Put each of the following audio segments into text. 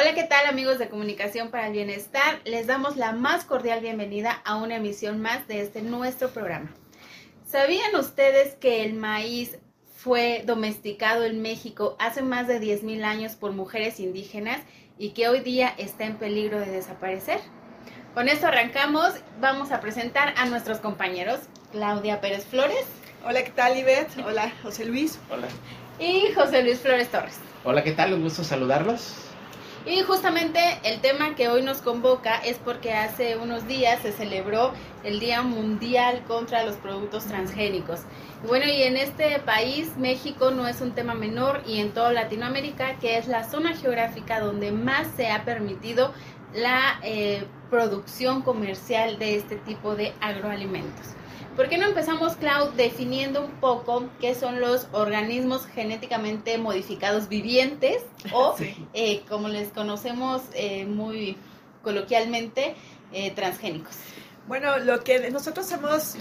Hola, ¿qué tal amigos de Comunicación para el Bienestar? Les damos la más cordial bienvenida a una emisión más de este nuestro programa. ¿Sabían ustedes que el maíz fue domesticado en México hace más de 10.000 años por mujeres indígenas y que hoy día está en peligro de desaparecer? Con esto arrancamos, vamos a presentar a nuestros compañeros, Claudia Pérez Flores. Hola, ¿qué tal, Ivette? Hola, José Luis. Hola. Y José Luis Flores Torres. Hola, ¿qué tal? Un gusto saludarlos. Y justamente el tema que hoy nos convoca es porque hace unos días se celebró el Día Mundial contra los Productos Transgénicos. Bueno, y en este país, México no es un tema menor y en toda Latinoamérica, que es la zona geográfica donde más se ha permitido la eh, producción comercial de este tipo de agroalimentos. ¿Por qué no empezamos, Cloud, definiendo un poco qué son los organismos genéticamente modificados vivientes o, eh, como les conocemos eh, muy coloquialmente, eh, transgénicos? Bueno, lo que nosotros hemos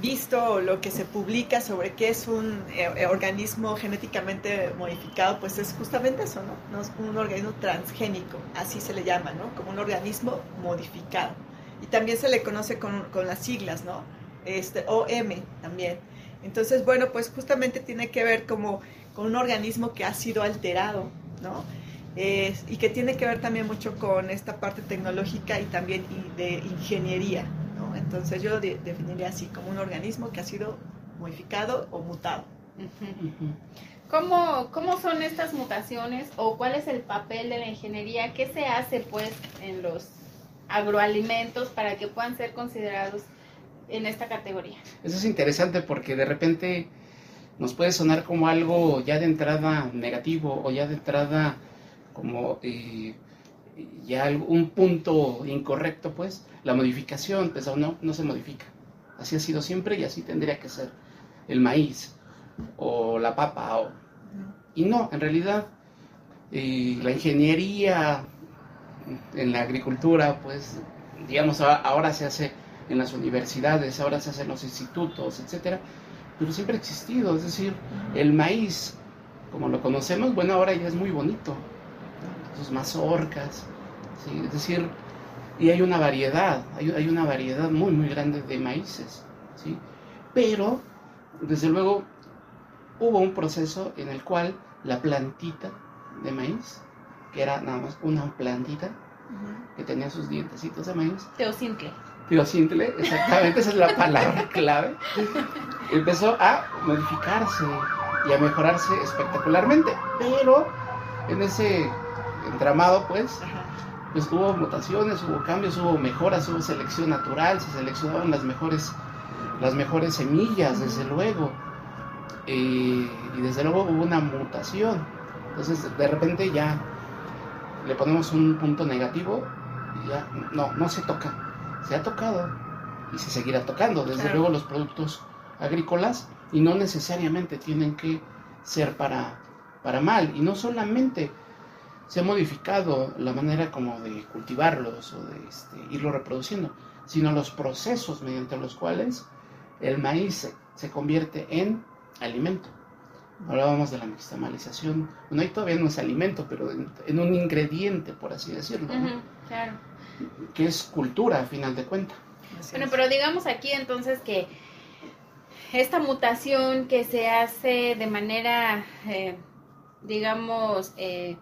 visto, lo que se publica sobre qué es un organismo genéticamente modificado, pues es justamente eso, ¿no? Un organismo transgénico, así se le llama, ¿no? Como un organismo modificado. Y también se le conoce con, con las siglas, ¿no? Este, OM también. Entonces, bueno, pues justamente tiene que ver como con un organismo que ha sido alterado, ¿no? y que tiene que ver también mucho con esta parte tecnológica y también de ingeniería, ¿no? Entonces yo lo definiría así, como un organismo que ha sido modificado o mutado. ¿Cómo, ¿Cómo son estas mutaciones o cuál es el papel de la ingeniería? ¿Qué se hace pues en los agroalimentos para que puedan ser considerados en esta categoría. Eso es interesante porque de repente nos puede sonar como algo ya de entrada negativo o ya de entrada como eh, ya un punto incorrecto, pues la modificación, pues no, no se modifica. Así ha sido siempre y así tendría que ser el maíz o la papa. O, y no, en realidad eh, la ingeniería en la agricultura, pues digamos ahora se hace en las universidades, ahora se hacen los institutos, etcétera, pero siempre ha existido, es decir, el maíz, como lo conocemos, bueno, ahora ya es muy bonito, sus mazorcas, ¿sí? es decir, y hay una variedad, hay, hay, una variedad muy, muy grande de maíces, ¿sí? pero, desde luego, hubo un proceso en el cual la plantita de maíz, que era nada más una plantita, que tenía sus dientecitos de maíz. Teocintle simple, exactamente, esa es la palabra clave, empezó a modificarse y a mejorarse espectacularmente, pero en ese entramado, pues, pues hubo mutaciones, hubo cambios, hubo mejoras, hubo selección natural, se seleccionaban las mejores, las mejores semillas, desde luego, y desde luego hubo una mutación, entonces de repente ya le ponemos un punto negativo y ya no, no se toca se ha tocado y se seguirá tocando, desde luego los productos agrícolas y no necesariamente tienen que ser para, para mal. Y no solamente se ha modificado la manera como de cultivarlos o de este, irlo reproduciendo, sino los procesos mediante los cuales el maíz se, convierte en alimento. Hablábamos de la nixtamalización, bueno, ahí todavía no es alimento, pero en, un ingrediente, por así decirlo. claro que es cultura a final de cuentas. Bueno, pero digamos aquí entonces que esta mutación que se hace de manera, eh, digamos, eh,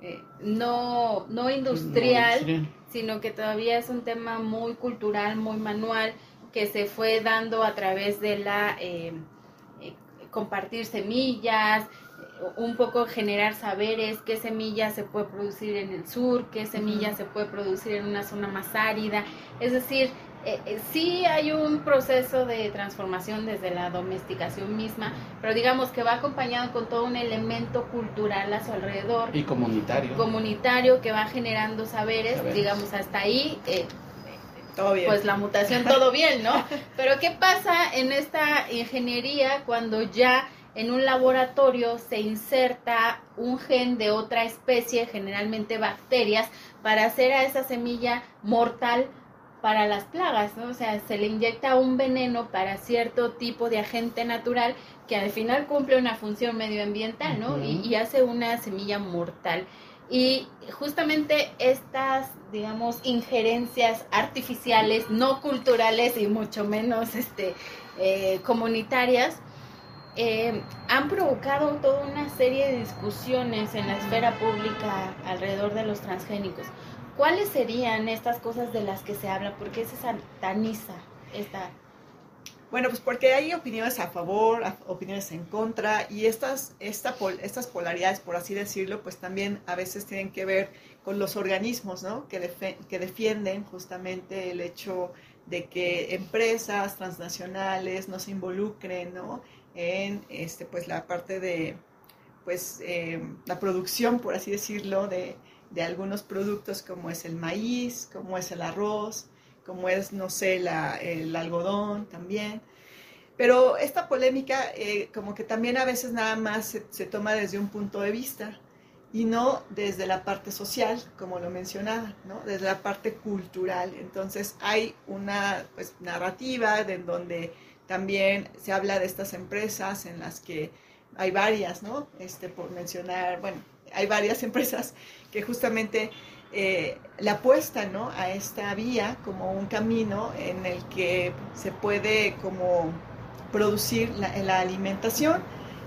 eh, no, no industrial, sino que todavía es un tema muy cultural, muy manual, que se fue dando a través de la compartir semillas, un poco generar saberes, qué semilla se puede producir en el sur, qué semilla se puede producir en una zona más árida. Es decir, eh, eh, sí hay un proceso de transformación desde la domesticación misma, pero digamos que va acompañado con todo un elemento cultural a su alrededor. Y comunitario. Comunitario que va generando saberes, digamos, hasta ahí. Eh, todo bien. Pues la mutación todo bien, ¿no? Pero ¿qué pasa en esta ingeniería cuando ya en un laboratorio se inserta un gen de otra especie, generalmente bacterias, para hacer a esa semilla mortal para las plagas, ¿no? O sea, se le inyecta un veneno para cierto tipo de agente natural que al final cumple una función medioambiental, ¿no? y, hace una semilla mortal. Y justamente estas, digamos, injerencias artificiales, no culturales y mucho menos este, eh, comunitarias, eh, han provocado toda una serie de discusiones en la esfera pública alrededor de los transgénicos. ¿Cuáles serían estas cosas de las que se habla? ¿Por qué se sataniza esta bueno, pues porque hay opiniones a favor, opiniones en contra, y estas, esta, estas polaridades, por así decirlo, pues también a veces tienen que ver con los organismos, ¿no? Que, que defienden justamente el hecho de que empresas transnacionales no se involucren, ¿no? En este, pues la parte de, pues, eh, la producción, por así decirlo, de, de algunos productos como es el maíz, como es el arroz, como es, no sé, la, el algodón también. Pero esta polémica eh, como que también a veces nada más se, toma desde un punto de vista y no desde la parte social, como lo mencionaba, ¿no? desde la parte cultural. Entonces hay una pues, narrativa de en donde también se habla de estas empresas en las que hay varias, ¿no? Este, por mencionar, bueno, hay varias empresas que justamente eh, la apuesta ¿no? a esta vía como un camino en el que se puede como producir la, alimentación,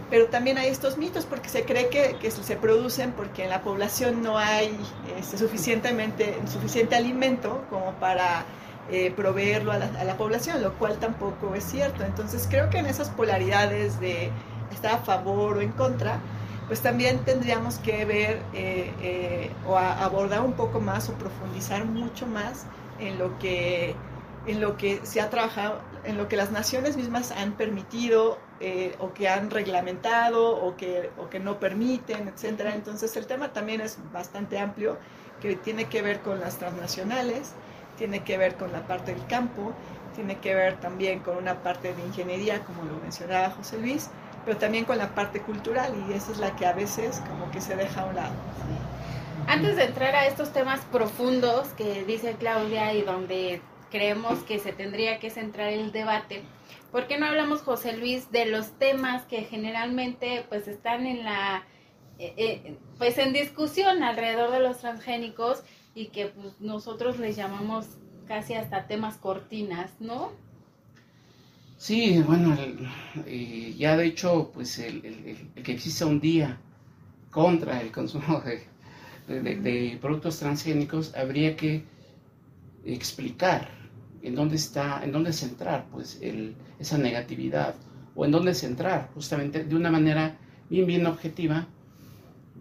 pero también hay estos mitos porque se cree que, que, se producen porque en la población no hay este, suficientemente, suficiente alimento como para eh, proveerlo a la, a la, población, lo cual tampoco es cierto. Entonces creo que en esas polaridades de estar a favor o en contra, pues también tendríamos que ver eh, eh, o abordar un poco más o profundizar mucho más en lo que en lo que se ha trabajado, en lo que las naciones mismas han permitido eh, o que han reglamentado o que, o que no permiten, etcétera. Entonces el tema también es bastante amplio, que tiene que ver con las transnacionales, tiene que ver con la parte del campo, tiene que ver también con una parte de ingeniería, como lo mencionaba José Luis, pero también con la parte cultural y esa es la que a veces como que se deja a un lado. Antes de entrar a estos temas profundos que dice Claudia y donde creemos que se tendría que centrar el debate, ¿por qué no hablamos, José Luis, de los temas que generalmente pues están en la eh, eh, pues en discusión alrededor de los transgénicos y que pues, nosotros les llamamos casi hasta temas cortinas, ¿no? Sí, bueno, ya de hecho, pues el, que exista un día contra el consumo de, productos transgénicos, habría que explicar en dónde está, en dónde centrar pues esa negatividad o en dónde centrar justamente de una manera bien, bien objetiva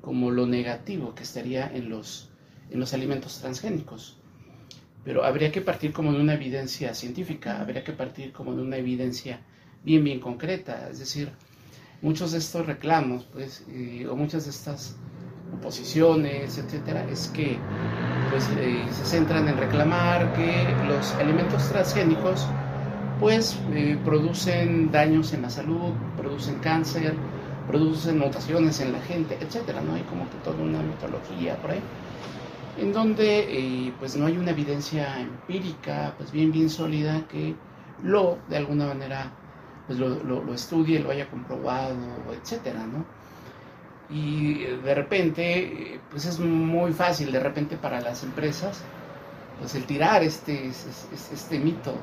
como lo negativo que estaría en los, en los alimentos transgénicos. Pero habría que partir como de una evidencia científica, habría que partir como de una evidencia bien, bien concreta, es decir, muchos de estos reclamos, pues, eh, o muchas de estas oposiciones, etcétera, es que pues, eh, se centran en reclamar que los alimentos transgénicos pues eh, producen daños en la salud, producen cáncer, producen mutaciones en la gente, etcétera, ¿no? Hay como que toda una mitología por ahí en donde eh, pues no hay una evidencia empírica pues bien bien sólida que lo de alguna manera pues lo, lo, estudie, lo haya comprobado, etcétera, ¿no? Y de repente, pues es muy fácil de repente para las empresas, pues el tirar este, este, este mito,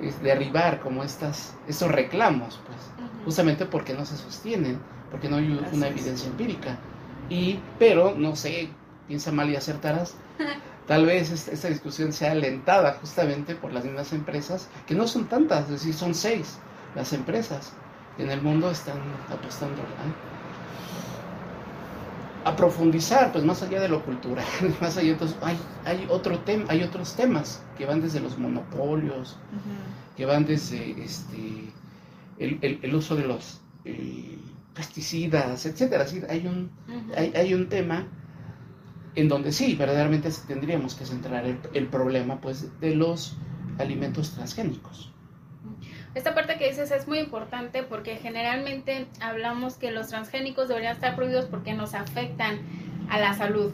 es derribar como estas, estos reclamos, pues, justamente porque no se sostienen, porque no hay una evidencia empírica. Y, pero, no sé, piensa mal y acertarás. Tal vez esta, discusión sea alentada justamente por las mismas empresas, que no son tantas, es decir, son seis las empresas que en el mundo están apostando a profundizar, pues más allá de lo cultural, más allá, entonces hay, hay, otro tema, hay otros temas que van desde los monopolios, que van desde este, el, uso de los eh, pesticidas, etcétera. hay un, hay, hay un tema en donde sí, verdaderamente tendríamos que centrar el, problema pues, de los alimentos transgénicos. Esta parte que dices es muy importante porque generalmente hablamos que los transgénicos deberían estar prohibidos porque nos afectan a la salud.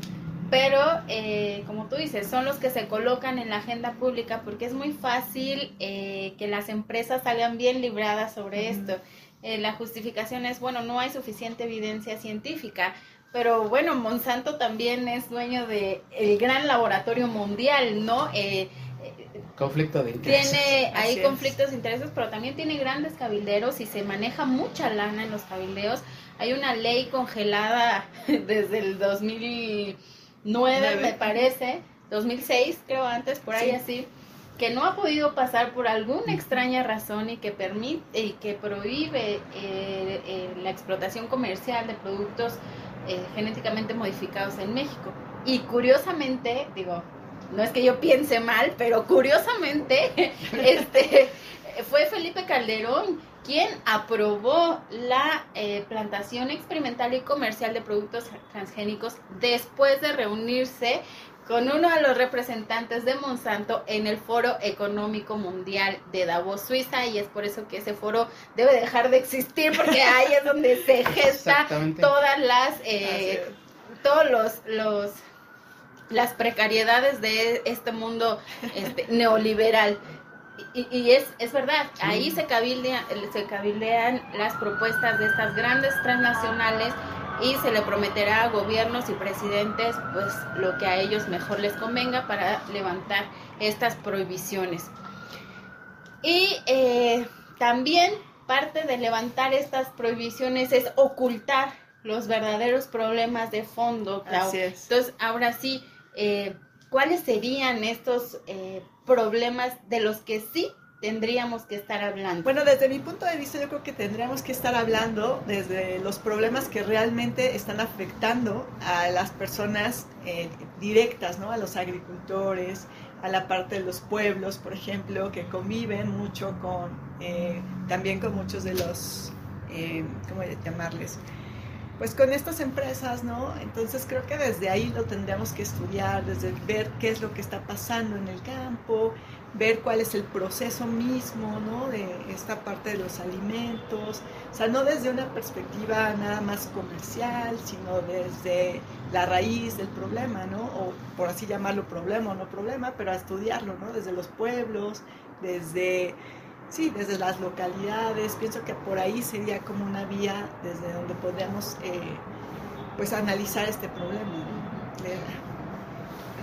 Pero, eh, como tú dices, son los que se colocan en la agenda pública porque es muy fácil eh, que las empresas salgan bien libradas sobre esto. Eh, la justificación es, bueno, no hay suficiente evidencia científica, pero bueno, Monsanto también es dueño de el gran laboratorio mundial, ¿no? Eh, conflicto de intereses. Tiene, hay conflictos de intereses, pero también tiene grandes cabilderos y se maneja mucha lana en los cabildeos. Hay una ley congelada desde el 2009, me parece, 2006 creo antes, por ahí así, que no ha podido pasar por alguna extraña razón y que permite y que prohíbe eh, eh, la explotación comercial de productos eh, genéticamente modificados en México. Y curiosamente, digo, no es que yo piense mal, pero curiosamente, este fue Felipe Calderón quien aprobó la eh, plantación experimental y comercial de productos transgénicos después de reunirse con uno de los representantes de Monsanto en el Foro Económico Mundial de Davos, Suiza, y es por eso que ese foro debe dejar de existir, porque ahí es donde se gesta todas las, eh, todos los, los, las precariedades de este mundo este, neoliberal. Y, y, es, es verdad, ahí se, cabildea, se cabildean las propuestas de estas grandes transnacionales y se le prometerá a gobiernos y presidentes pues lo que a ellos mejor les convenga para levantar estas prohibiciones. Y eh, también parte de levantar estas prohibiciones es ocultar los verdaderos problemas de fondo. Entonces, ahora sí, eh, ¿cuáles serían estos eh, problemas de los que sí tendríamos que estar hablando? Bueno, desde mi punto de vista yo creo que tendríamos que estar hablando desde los problemas que realmente están afectando a las personas eh, directas, ¿no? A los agricultores, a la parte de los pueblos, por ejemplo, que conviven mucho con, eh, también con muchos de los, eh, ¿cómo llamarles? Pues con estas empresas, ¿no? Entonces creo que desde ahí lo tendríamos que estudiar, desde ver qué es lo que está pasando en el campo, ver cuál es el proceso mismo, ¿no? De esta parte de los alimentos, o sea, no desde una perspectiva nada más comercial, sino desde la raíz del problema, ¿no? O por así llamarlo problema o no problema, pero a estudiarlo, ¿no? Desde los pueblos, desde, sí, desde las localidades, pienso que por ahí sería como una vía desde donde podríamos, eh, pues, analizar este problema.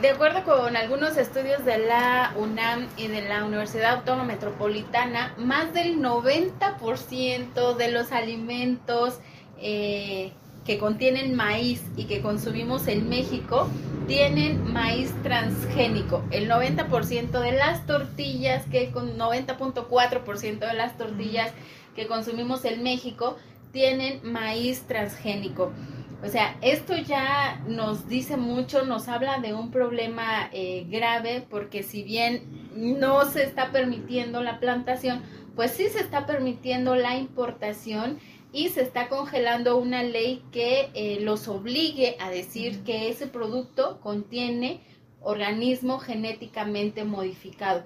De acuerdo con algunos estudios de la UNAM y de la Universidad Autónoma Metropolitana, más del 90% de los alimentos eh, que contienen maíz y que consumimos en México tienen maíz transgénico. El 90% de las tortillas, que con 90.4% de las tortillas que consumimos en México tienen maíz transgénico. O sea, esto ya nos dice mucho, nos habla de un problema eh, grave porque si bien no se está permitiendo la plantación, pues sí se está permitiendo la importación y se está congelando una ley que eh, los obligue a decir que ese producto contiene organismo genéticamente modificado.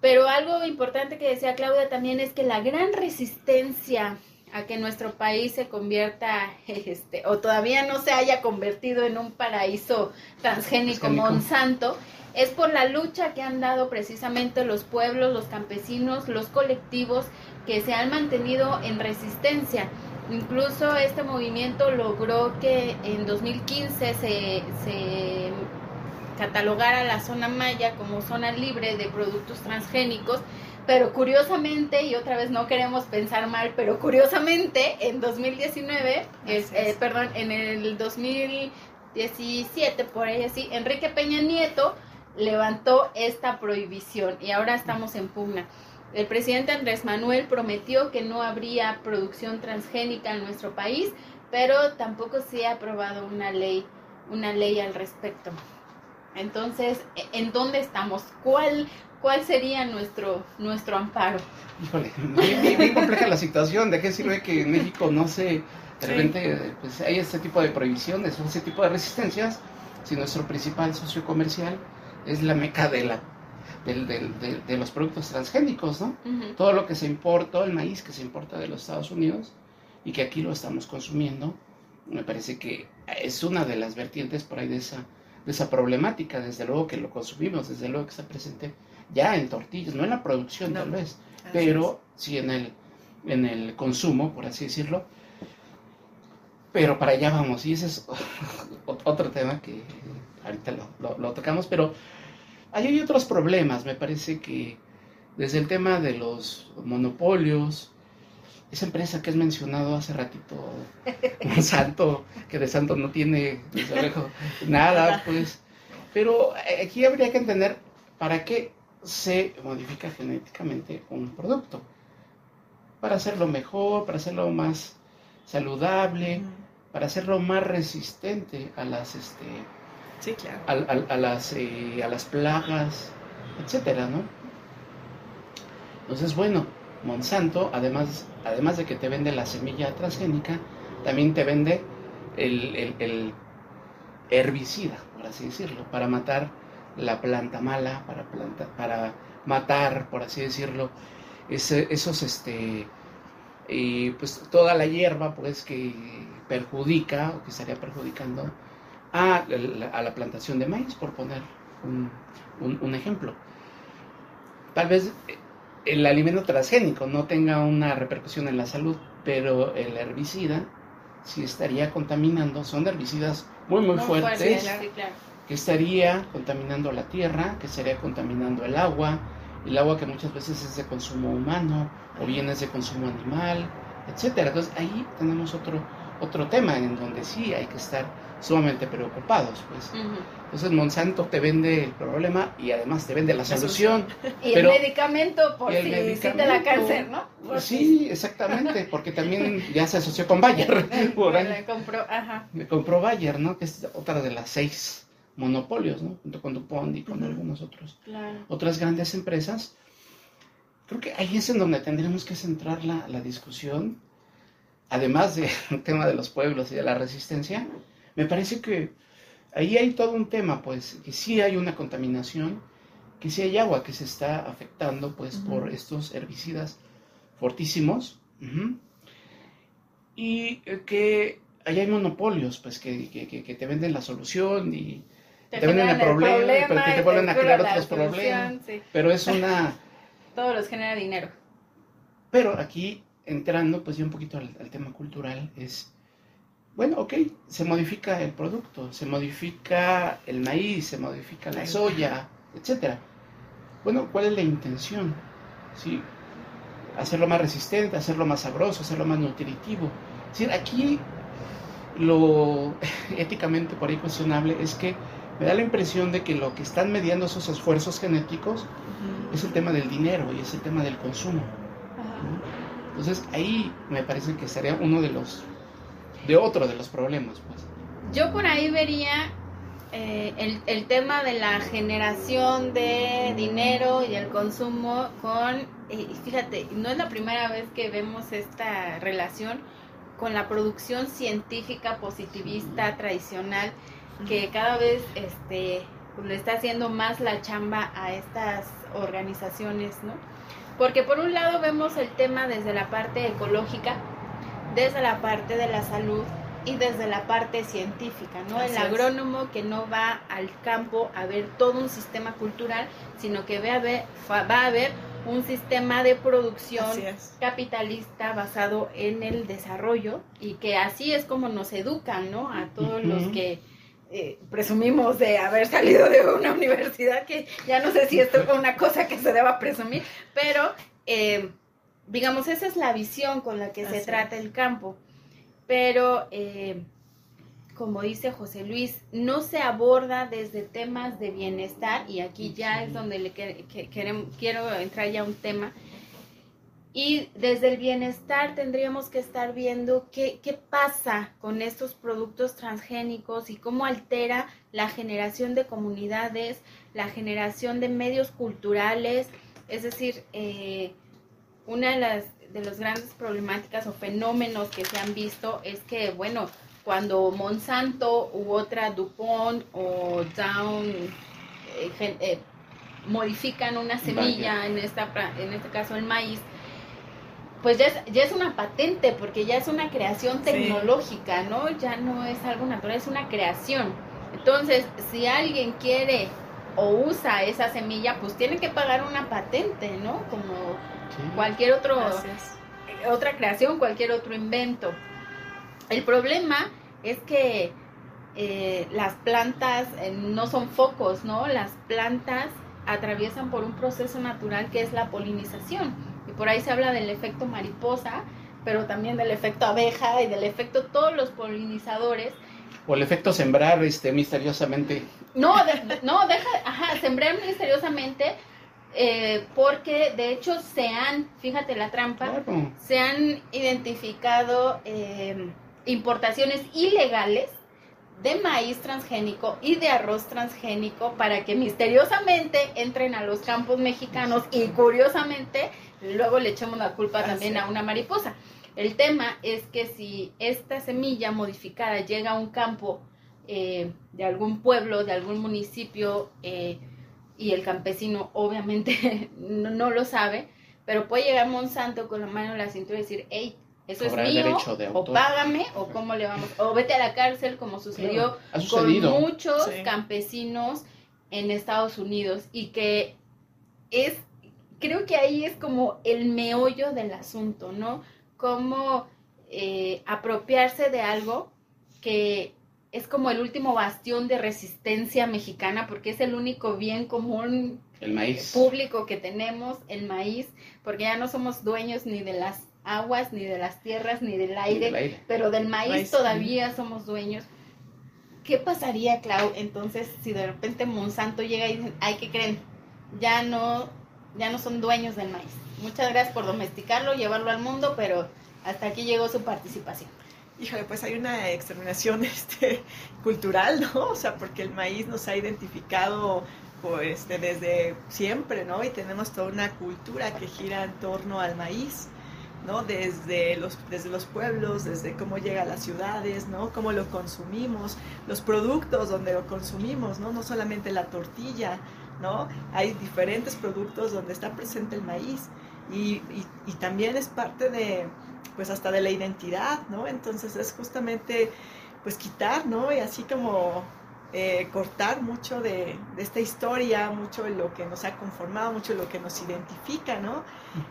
Pero algo importante que decía Claudia también es que la gran resistencia a que nuestro país se convierta, este, o todavía no se haya convertido en un paraíso transgénico, Monsanto, es por la lucha que han dado precisamente los pueblos, los campesinos, los colectivos que se han mantenido en resistencia. Incluso este movimiento logró que en 2015 se, se catalogara la zona maya como zona libre de productos transgénicos pero curiosamente, y otra vez no queremos pensar mal, pero curiosamente en 2019, eh, perdón, en el 2017, por ahí así, Enrique Peña Nieto levantó esta prohibición y ahora estamos en pugna. El presidente Andrés Manuel prometió que no habría producción transgénica en nuestro país, pero tampoco se ha aprobado una ley, una ley al respecto. Entonces, ¿en dónde estamos? ¿Cuál, ¿cuál sería nuestro, nuestro amparo? Híjole, bien, compleja la situación. ¿De qué sirve que en México no se, de repente, pues, hay este tipo de prohibiciones o ese tipo de resistencias si nuestro principal socio comercial es la meca de la de, los productos transgénicos, ¿no? Todo lo que se importa, el maíz que se importa de los Estados Unidos y que aquí lo estamos consumiendo, me parece que es una de las vertientes por ahí de esa, de esa problemática, desde luego que lo consumimos, desde luego que está presente ya en tortillas, no en la producción tal vez, pero sí en el, en el consumo, por así decirlo. Pero para allá vamos, y ese es otro tema que ahorita lo, tocamos, pero hay otros problemas, me parece que desde el tema de los monopolios, esa empresa que has mencionado hace ratito, un santo, que de santo no tiene, nada, pues. Pero aquí habría que entender para qué se modifica genéticamente un producto. Para hacerlo mejor, para hacerlo más saludable, para hacerlo más resistente a las, este, a, las, eh, a las plagas, etcétera, ¿no? Entonces, bueno, Monsanto, además, además de que te vende la semilla transgénica, también te vende el, herbicida, por así decirlo, para matar la planta mala, para, planta, para matar, por así decirlo, esos, este, y pues toda la hierba, pues que perjudica o que estaría perjudicando a, la plantación de maíz, por poner un, un ejemplo. Tal vez el alimento transgénico no tenga una repercusión en la salud, pero el herbicida sí estaría contaminando, son herbicidas muy muy, fuertes, que estaría contaminando la tierra, que estaría contaminando el agua, el agua que muchas veces es de consumo humano o bien es de consumo animal, etcétera. Entonces ahí tenemos otro otro tema en donde sí hay que estar sumamente preocupados, pues. Entonces Monsanto te vende el problema y además te vende la, solución. Y el medicamento por si, te la cáncer, ¿no? sí, exactamente, porque también ya se asoció con Bayer. Me compró, ajá. Me compró Bayer, ¿no? Que es otra de las seis monopolios, ¿no? Junto con DuPont y con algunos otros. Otras grandes empresas. Creo que ahí es en donde tendremos que centrar la, la discusión además del tema de los pueblos y de la resistencia, me parece que ahí hay todo un tema, pues, que sí hay una contaminación, que sí hay agua que se está afectando, pues, por estos herbicidas fortísimos, y que ahí hay monopolios, pues, que, que, te venden la solución y te, venden el problema, pero que te vuelven a crear otros problemas. Pero es una... Todo los genera dinero. Pero aquí entrando pues ya un poquito al, tema cultural, es, bueno, ok, se modifica el producto, se modifica el maíz, se modifica la soya, etcétera. Bueno, ¿cuál es la intención? ¿Sí? Hacerlo más resistente, hacerlo más sabroso, hacerlo más nutritivo. Es decir, aquí lo éticamente por ahí cuestionable es que me da la impresión de que lo que están mediando esos esfuerzos genéticos es el tema del dinero y es el tema del consumo. Entonces ahí me parece que sería uno de los, de otro de los problemas. Pues. Yo por ahí vería eh, el, el, tema de la generación de dinero y el consumo con, eh, fíjate, no es la primera vez que vemos esta relación con la producción científica positivista tradicional que cada vez este, le está haciendo más la chamba a estas organizaciones, ¿no? Porque por un lado vemos el tema desde la parte ecológica, desde la parte de la salud y desde la parte científica, ¿no? el agrónomo que no va al campo a ver todo un sistema cultural, sino que va a ver, va a ver un sistema de producción capitalista basado en el desarrollo y que así es como nos educan, ¿no? A todos los que eh, presumimos de haber salido de una universidad, que ya no sé si esto es una cosa que se deba presumir, pero eh, digamos, esa es la visión con la que se trata el campo. Pero, eh, como dice José Luis, no se aborda desde temas de bienestar, y aquí ya es donde le quiero entrar ya un tema y desde el bienestar tendríamos que estar viendo qué, qué, pasa con estos productos transgénicos y cómo altera la generación de comunidades, la generación de medios culturales. Es decir, eh, una de las de las grandes problemáticas o fenómenos que se han visto es que, bueno, cuando Monsanto u otra DuPont o Down eh, eh, modifican una semilla, en, esta, en este caso el maíz, pues ya es, ya es una patente, porque ya es una creación tecnológica, ¿no? Ya no es algo natural, es una creación. Entonces, si alguien quiere o usa esa semilla, pues tiene que pagar una patente, ¿no? Como cualquier otro, otra creación, cualquier otro invento. El problema es que eh, las plantas eh, no son focos, ¿no? Las plantas atraviesan por un proceso natural que es la polinización. Por ahí se habla del efecto mariposa, pero también del efecto abeja y del efecto todos los polinizadores. O el efecto sembrar este, misteriosamente. No, no, deja, ajá, sembrar misteriosamente, eh, porque de hecho se han, fíjate la trampa, se han identificado importaciones ilegales de maíz transgénico y de arroz transgénico para que misteriosamente entren a los campos mexicanos y curiosamente luego le echamos la culpa ah, también a una mariposa. El tema es que si esta semilla modificada llega a un campo eh, de algún pueblo, de algún municipio, eh, y el campesino obviamente no, no, lo sabe, pero puede llegar Monsanto con la mano en la cintura y decir, hey, eso es mío, o págame, o cómo le vamos, o vete a la cárcel, como sucedió con muchos campesinos en Estados Unidos, y que es, creo que ahí es como el meollo del asunto, ¿no? Cómo eh, apropiarse de algo que es como el último bastión de resistencia mexicana, porque es el único bien común el maíz. público que tenemos, el maíz, porque ya no somos dueños ni de las aguas, ni de las tierras, ni del aire, pero del maíz, todavía somos dueños. ¿Qué pasaría, Clau, entonces, si de repente Monsanto llega y dice, ay, ¿qué creen? Ya no, ya no son dueños del maíz. Muchas gracias por domesticarlo, llevarlo al mundo, pero hasta aquí llegó su participación. Híjole, pues hay una exterminación este, cultural, ¿no? O sea, porque el maíz nos ha identificado pues desde siempre, ¿no? Y tenemos toda una cultura que gira en torno al maíz. ¿no? Desde los, desde los pueblos, desde cómo llega a las ciudades, ¿no? Cómo lo consumimos, los productos donde lo consumimos, ¿no? No solamente la tortilla, ¿no? Hay diferentes productos donde está presente el maíz y, y, también es parte de, pues hasta de la identidad, ¿no? Entonces es justamente, pues quitar, ¿no? Y así como eh, cortar mucho de, esta historia, mucho de lo que nos ha conformado, mucho de lo que nos identifica, ¿no?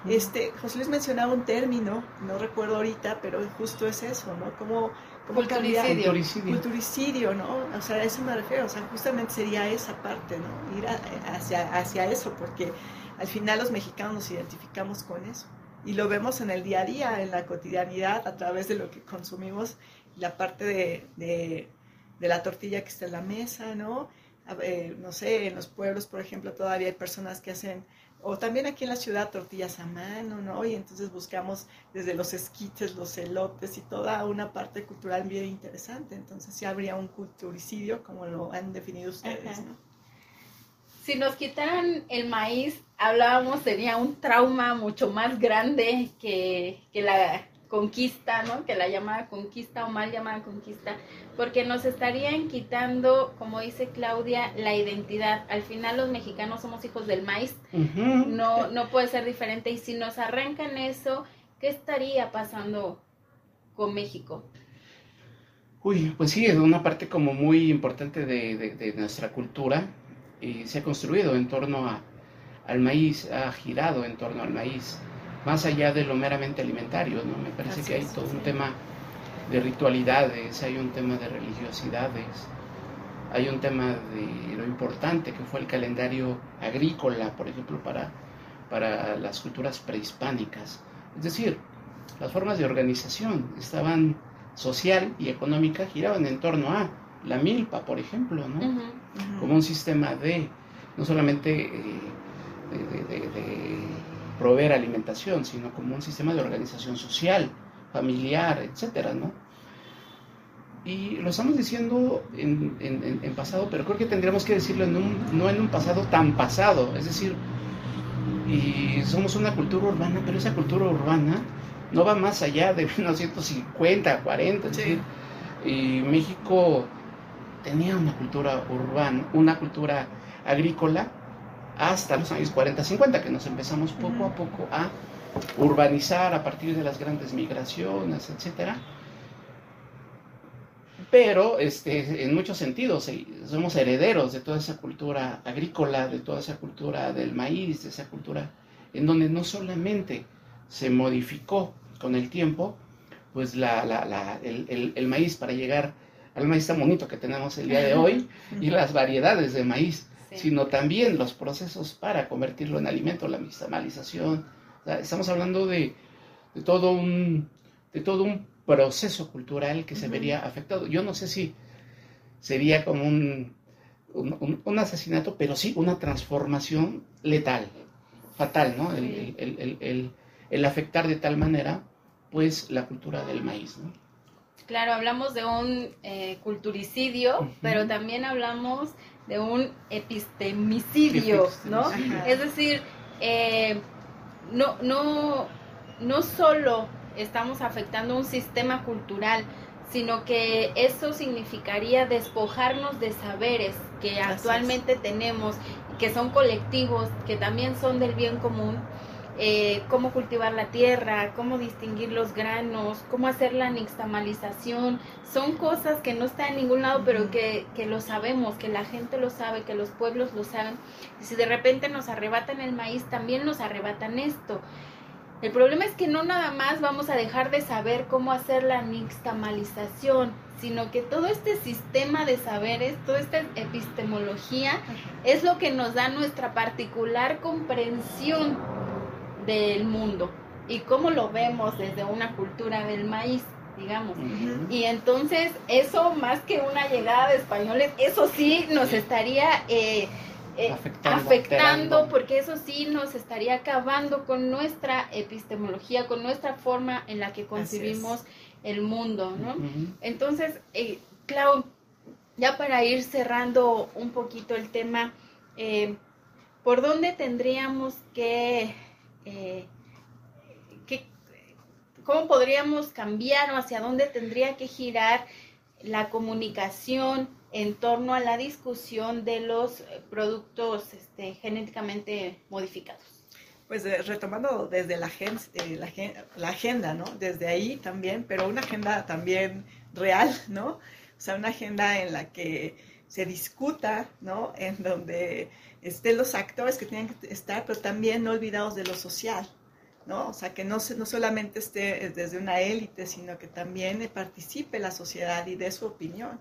este, José Luis mencionaba un término, no recuerdo ahorita, pero justo es eso, ¿no? Como, como culturicidio. culturicidio. ¿no? O sea, a eso me refiero, o sea, justamente sería esa parte, ¿no? Ir hacia, hacia eso, porque al final los mexicanos nos identificamos con eso. Y lo vemos en el día a día, en la cotidianidad, a través de lo que consumimos, la parte de de la tortilla que está en la mesa, ¿no? no sé, en los pueblos, por ejemplo, todavía hay personas que hacen, o también aquí en la ciudad, tortillas a mano, ¿no? Y entonces buscamos desde los esquites, los elotes y toda una parte cultural bien interesante. Entonces sí habría un culturicidio, como lo han definido ustedes, ¿no? Si nos quitaran el maíz, hablábamos, sería un trauma mucho más grande que, que la conquista, ¿no? Que la llamada conquista o mal llamada conquista, porque nos estarían quitando, como dice Claudia, la identidad. Al final los mexicanos somos hijos del maíz, no, no puede ser diferente. Y si nos arrancan eso, ¿qué estaría pasando con México? Uy, pues sí, es una parte como muy importante de, nuestra cultura y se ha construido en torno a, al maíz, ha girado en torno al maíz más allá de lo meramente alimentario, ¿no? Me parece que hay todo un tema de ritualidades, hay un tema de religiosidades, hay un tema de lo importante que fue el calendario agrícola, por ejemplo, para, para las culturas prehispánicas. Es decir, las formas de organización estaban social y económica giraban en torno a la milpa, por ejemplo, ¿no? Como un sistema de, no solamente eh, de proveer alimentación, sino como un sistema de organización social, familiar, etcétera, ¿no? Y lo estamos diciendo en, en, pasado, pero creo que tendríamos que decirlo en un, no en un pasado tan pasado, es decir, y somos una cultura urbana, pero esa cultura urbana no va más allá de 1950, 40, es decir, y México tenía una cultura urbana, una cultura agrícola, hasta los años 40, 50, que nos empezamos poco a poco a urbanizar a partir de las grandes migraciones, etcétera. Pero este, en muchos sentidos somos herederos de toda esa cultura agrícola, de toda esa cultura del maíz, de esa cultura en donde no solamente se modificó con el tiempo, pues la, la, la, el, el, maíz para llegar al maíz tan bonito que tenemos el día de hoy y las variedades de maíz, sino también los procesos para convertirlo en alimento, la mixtamalización. estamos hablando de, de, todo un, de todo un proceso cultural que se vería afectado. Yo no sé si sería como un, un, asesinato, pero sí una transformación letal, fatal, ¿no? El, el, el, el, afectar de tal manera, pues, la cultura del maíz, ¿no? Claro, hablamos de un eh, culturicidio, pero también hablamos de un epistemicidio, ¿no? Es decir, eh, no, no, no solo estamos afectando un sistema cultural, sino que eso significaría despojarnos de saberes que actualmente tenemos, que son colectivos, que también son del bien común, eh, cómo cultivar la tierra, cómo distinguir los granos, cómo hacer la nixtamalización, son cosas que no están en ningún lado, pero que, que lo sabemos, que la gente lo sabe, que los pueblos lo saben. Y si de repente nos arrebatan el maíz, también nos arrebatan esto. El problema es que no nada más vamos a dejar de saber cómo hacer la nixtamalización, sino que todo este sistema de saberes, toda esta epistemología es lo que nos da nuestra particular comprensión del mundo y cómo lo vemos desde una cultura del maíz digamos. Y entonces eso más que una llegada de españoles, eso sí nos estaría eh, eh, afectando, porque eso sí nos estaría acabando con nuestra epistemología, con nuestra forma en la que concibimos el mundo, ¿no? Entonces, eh, Clau, ya para ir cerrando un poquito el tema, eh, ¿por dónde tendríamos que, eh, cómo podríamos cambiar o hacia dónde tendría que girar la comunicación en torno a la discusión de los productos este, genéticamente modificados. Pues eh, retomando desde la, eh, la, agenda, ¿no? Desde ahí también, pero una agenda también real, ¿no? O sea, una agenda en la que se discuta, ¿no? En donde estén los actores que tienen que estar, pero también no olvidados de lo social, ¿no? O sea, que no, no solamente esté desde una élite, sino que también participe la sociedad y dé su opinión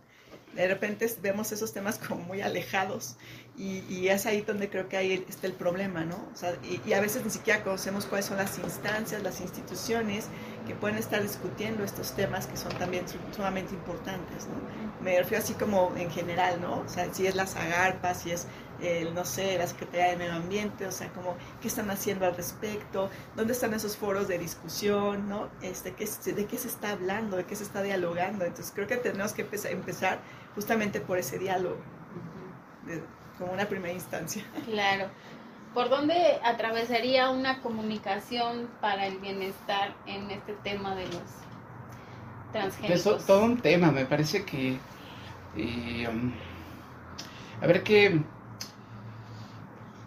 de repente vemos esos temas como muy alejados y, y, es ahí donde creo que ahí está el problema, ¿no? O sea, y, a veces ni siquiera conocemos cuáles son las instancias, las instituciones que pueden estar discutiendo estos temas que son también sumamente importantes, ¿no? Me refiero así como en general, ¿no? O sea, si es la SAGARPA, si es, no sé, la Secretaría de Medio Ambiente, o sea, como, ¿qué están haciendo al respecto? ¿Dónde están esos foros de discusión, ¿no? Este, ¿qué, ¿De qué se está hablando? ¿De qué se está dialogando? Entonces creo que tenemos que empezar justamente por ese diálogo, como una primera instancia. Claro. ¿Por dónde atravesaría una comunicación para el bienestar en este tema de los transgénicos? Es todo un tema, me parece que... Eh, um, a ver qué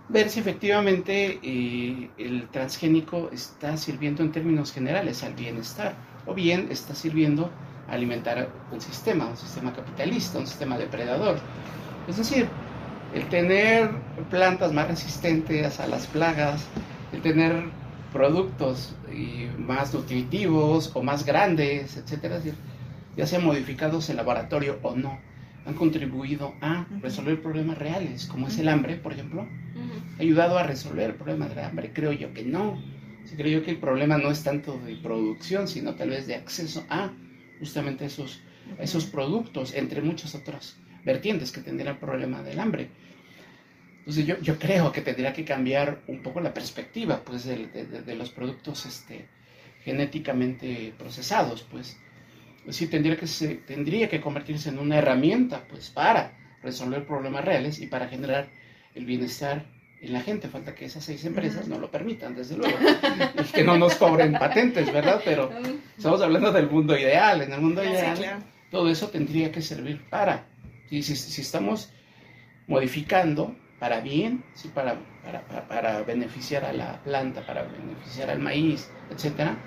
ver si efectivamente eh, el transgénico está sirviendo en términos generales al bienestar o bien está sirviendo alimentar un sistema, un sistema capitalista, un sistema depredador. Es decir, el tener plantas más resistentes a las plagas, el tener productos más nutritivos o más grandes, etcétera, ya sean modificados en laboratorio o no, han contribuido a resolver problemas reales, como es el hambre, por ejemplo. ¿Ha ayudado a resolver el problema del hambre? Creo yo que no. creo yo que el problema no es tanto de producción, sino tal vez de acceso a justamente esos, esos productos, entre muchas otras vertientes que tendría el problema del hambre. Entonces yo, yo creo que tendría que cambiar un poco la perspectiva pues, de, de, los productos este, genéticamente procesados. Pues. Sí, tendría que, se, tendría que convertirse en una herramienta pues, para resolver problemas reales y para generar el bienestar en la gente. Falta que esas seis empresas no lo permitan, desde luego. y que no nos cobren patentes, ¿verdad? Pero estamos hablando del mundo ideal. En el mundo ideal, todo eso tendría que servir para. Si, si, estamos modificando para bien, sí, para, para, para, beneficiar a la planta, para beneficiar al maíz, etcétera,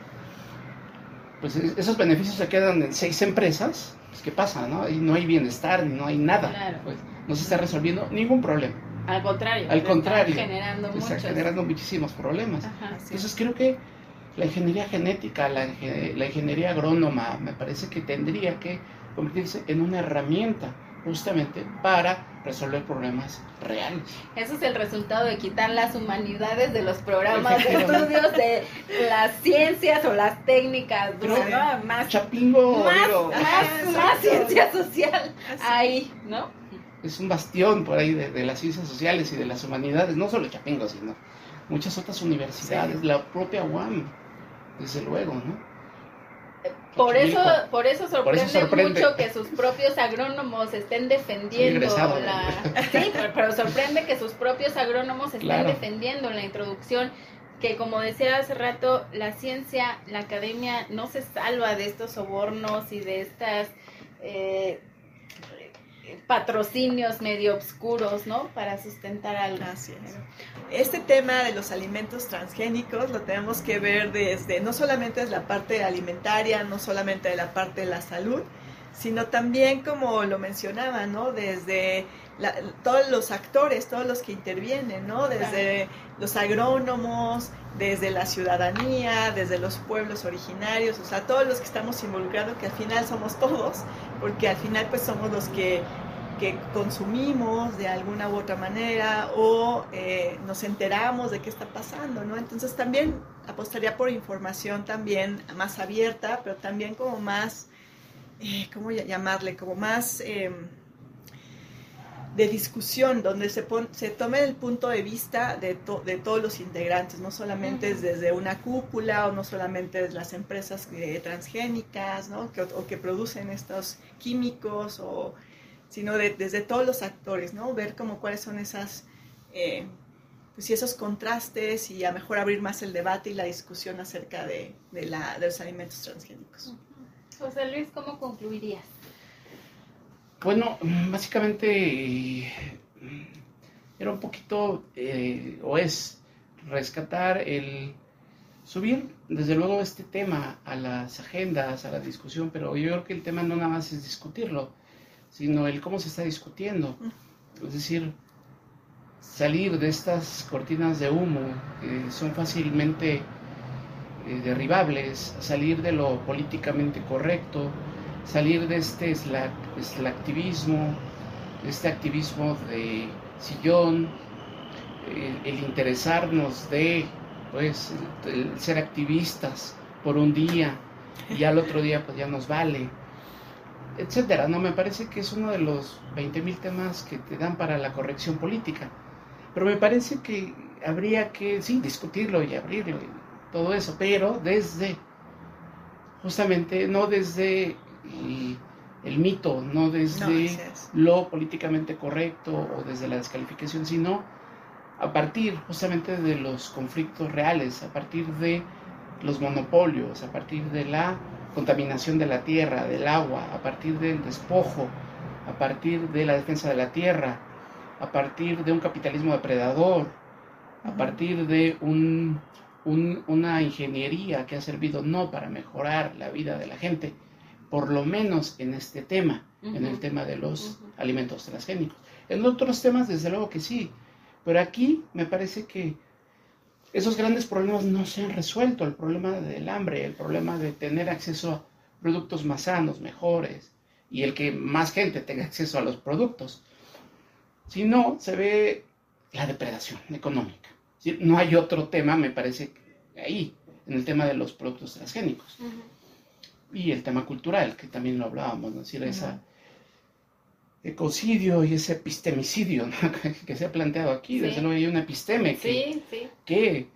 pues esos beneficios se quedan en seis empresas. Pues, ¿Qué pasa? No? Y no hay bienestar, no hay nada. Pues, no se está resolviendo ningún problema. Al contrario. Al contrario. generando generando muchísimos problemas. Entonces creo que la ingeniería genética, la, la ingeniería agrónoma, me parece que tendría que convertirse en una herramienta justamente para resolver problemas reales. Eso es el resultado de quitar las humanidades de los programas de estudios de las ciencias o las técnicas, ¿no? Más chapingo, más, más, ciencia social ahí, ¿no? Es un bastión por ahí de, las ciencias sociales y de las humanidades, no solo Chapingo, sino muchas otras universidades, la propia UAM, desde luego, ¿no? Por eso, por eso sorprende, mucho que sus propios agrónomos estén defendiendo la... Sí, pero, sorprende que sus propios agrónomos estén defendiendo la introducción, que como decía hace rato, la ciencia, la academia no se salva de estos sobornos y de estas... Eh, patrocinios medio oscuros, ¿no? Para sustentar algo. Así Este tema de los alimentos transgénicos lo tenemos que ver desde, no solamente es la parte alimentaria, no solamente de la parte de la salud, sino también, como lo mencionaba, ¿no? Desde todos los actores, todos los que intervienen, ¿no? Desde los agrónomos, desde la ciudadanía, desde los pueblos originarios, o sea, todos los que estamos involucrados, que al final somos todos, porque al final pues somos los que que consumimos de alguna u otra manera o eh, nos enteramos de qué está pasando, ¿no? Entonces también apostaría por información también más abierta, pero también como más, eh, ¿cómo llamarle? Como más em, de discusión, donde se, se tome el punto de vista de, de todos los integrantes, no solamente desde una cúpula o no solamente desde las empresas eh, transgénicas, ¿no? Que, o que producen estos químicos o sino desde todos los actores, ¿no? Ver como cuáles son esas, eh, pues esos contrastes y a mejor abrir más el debate y la discusión acerca de, la, de los alimentos transgénicos. José Luis, ¿cómo concluirías? Bueno, básicamente era un poquito, eh, o es, rescatar el subir, desde luego, este tema a las agendas, a la discusión, pero yo creo que el tema no nada más es discutirlo, sino el cómo se está discutiendo. Es decir, salir de estas cortinas de humo que son fácilmente eh, derribables, salir de lo políticamente correcto, salir de este activismo, de este activismo de sillón, el, interesarnos de pues ser activistas por un día y al otro día pues ya nos vale etcétera. No me parece que es uno de los 20.000 temas que te dan para la corrección política. Pero me parece que habría que, sí, discutirlo y abrirlo y todo eso, pero desde, justamente, no desde el, mito, no desde lo políticamente correcto o desde la descalificación, sino a partir justamente de los conflictos reales, a partir de los monopolios, a partir de la contaminación de la tierra, del agua, a partir del despojo, a partir de la defensa de la tierra, a partir de un capitalismo depredador, a partir de un, una ingeniería que ha servido no para mejorar la vida de la gente, por lo menos en este tema, en el tema de los alimentos transgénicos. En otros temas, desde luego que sí, pero aquí me parece que esos grandes problemas no se han resuelto, el problema del hambre, el problema de tener acceso a productos más sanos, mejores, y el que más gente tenga acceso a los productos. Si no, se ve la depredación económica. No hay otro tema, me parece, ahí, en el tema de los productos transgénicos. Y el tema cultural, que también lo hablábamos, ¿no? es decir, esa ecocidio y ese epistemicidio que, se ha planteado aquí. Desde luego hay una episteme que, que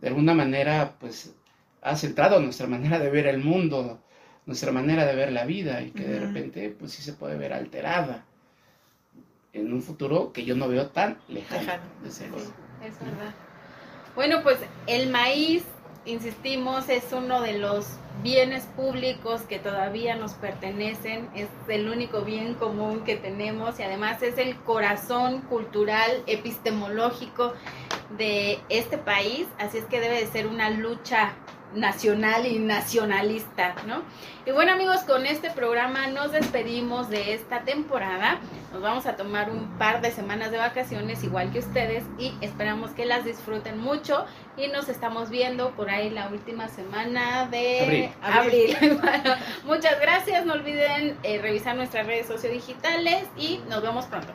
de alguna manera pues ha centrado nuestra manera de ver el mundo, nuestra manera de ver la vida y que de repente pues sí se puede ver alterada en un futuro que yo no veo tan lejano. es verdad. Bueno, pues el maíz insistimos, es uno de los bienes públicos que todavía nos pertenecen, es el único bien común que tenemos y además es el corazón cultural, epistemológico de este país, así es que debe de ser una lucha nacional y nacionalista, ¿no? Y bueno amigos, con este programa nos despedimos de esta temporada. Nos vamos a tomar un par de semanas de vacaciones igual que ustedes y esperamos que las disfruten mucho y nos estamos viendo por ahí la última semana de abril. muchas gracias, no olviden eh, revisar nuestras redes sociodigitales y nos vemos pronto.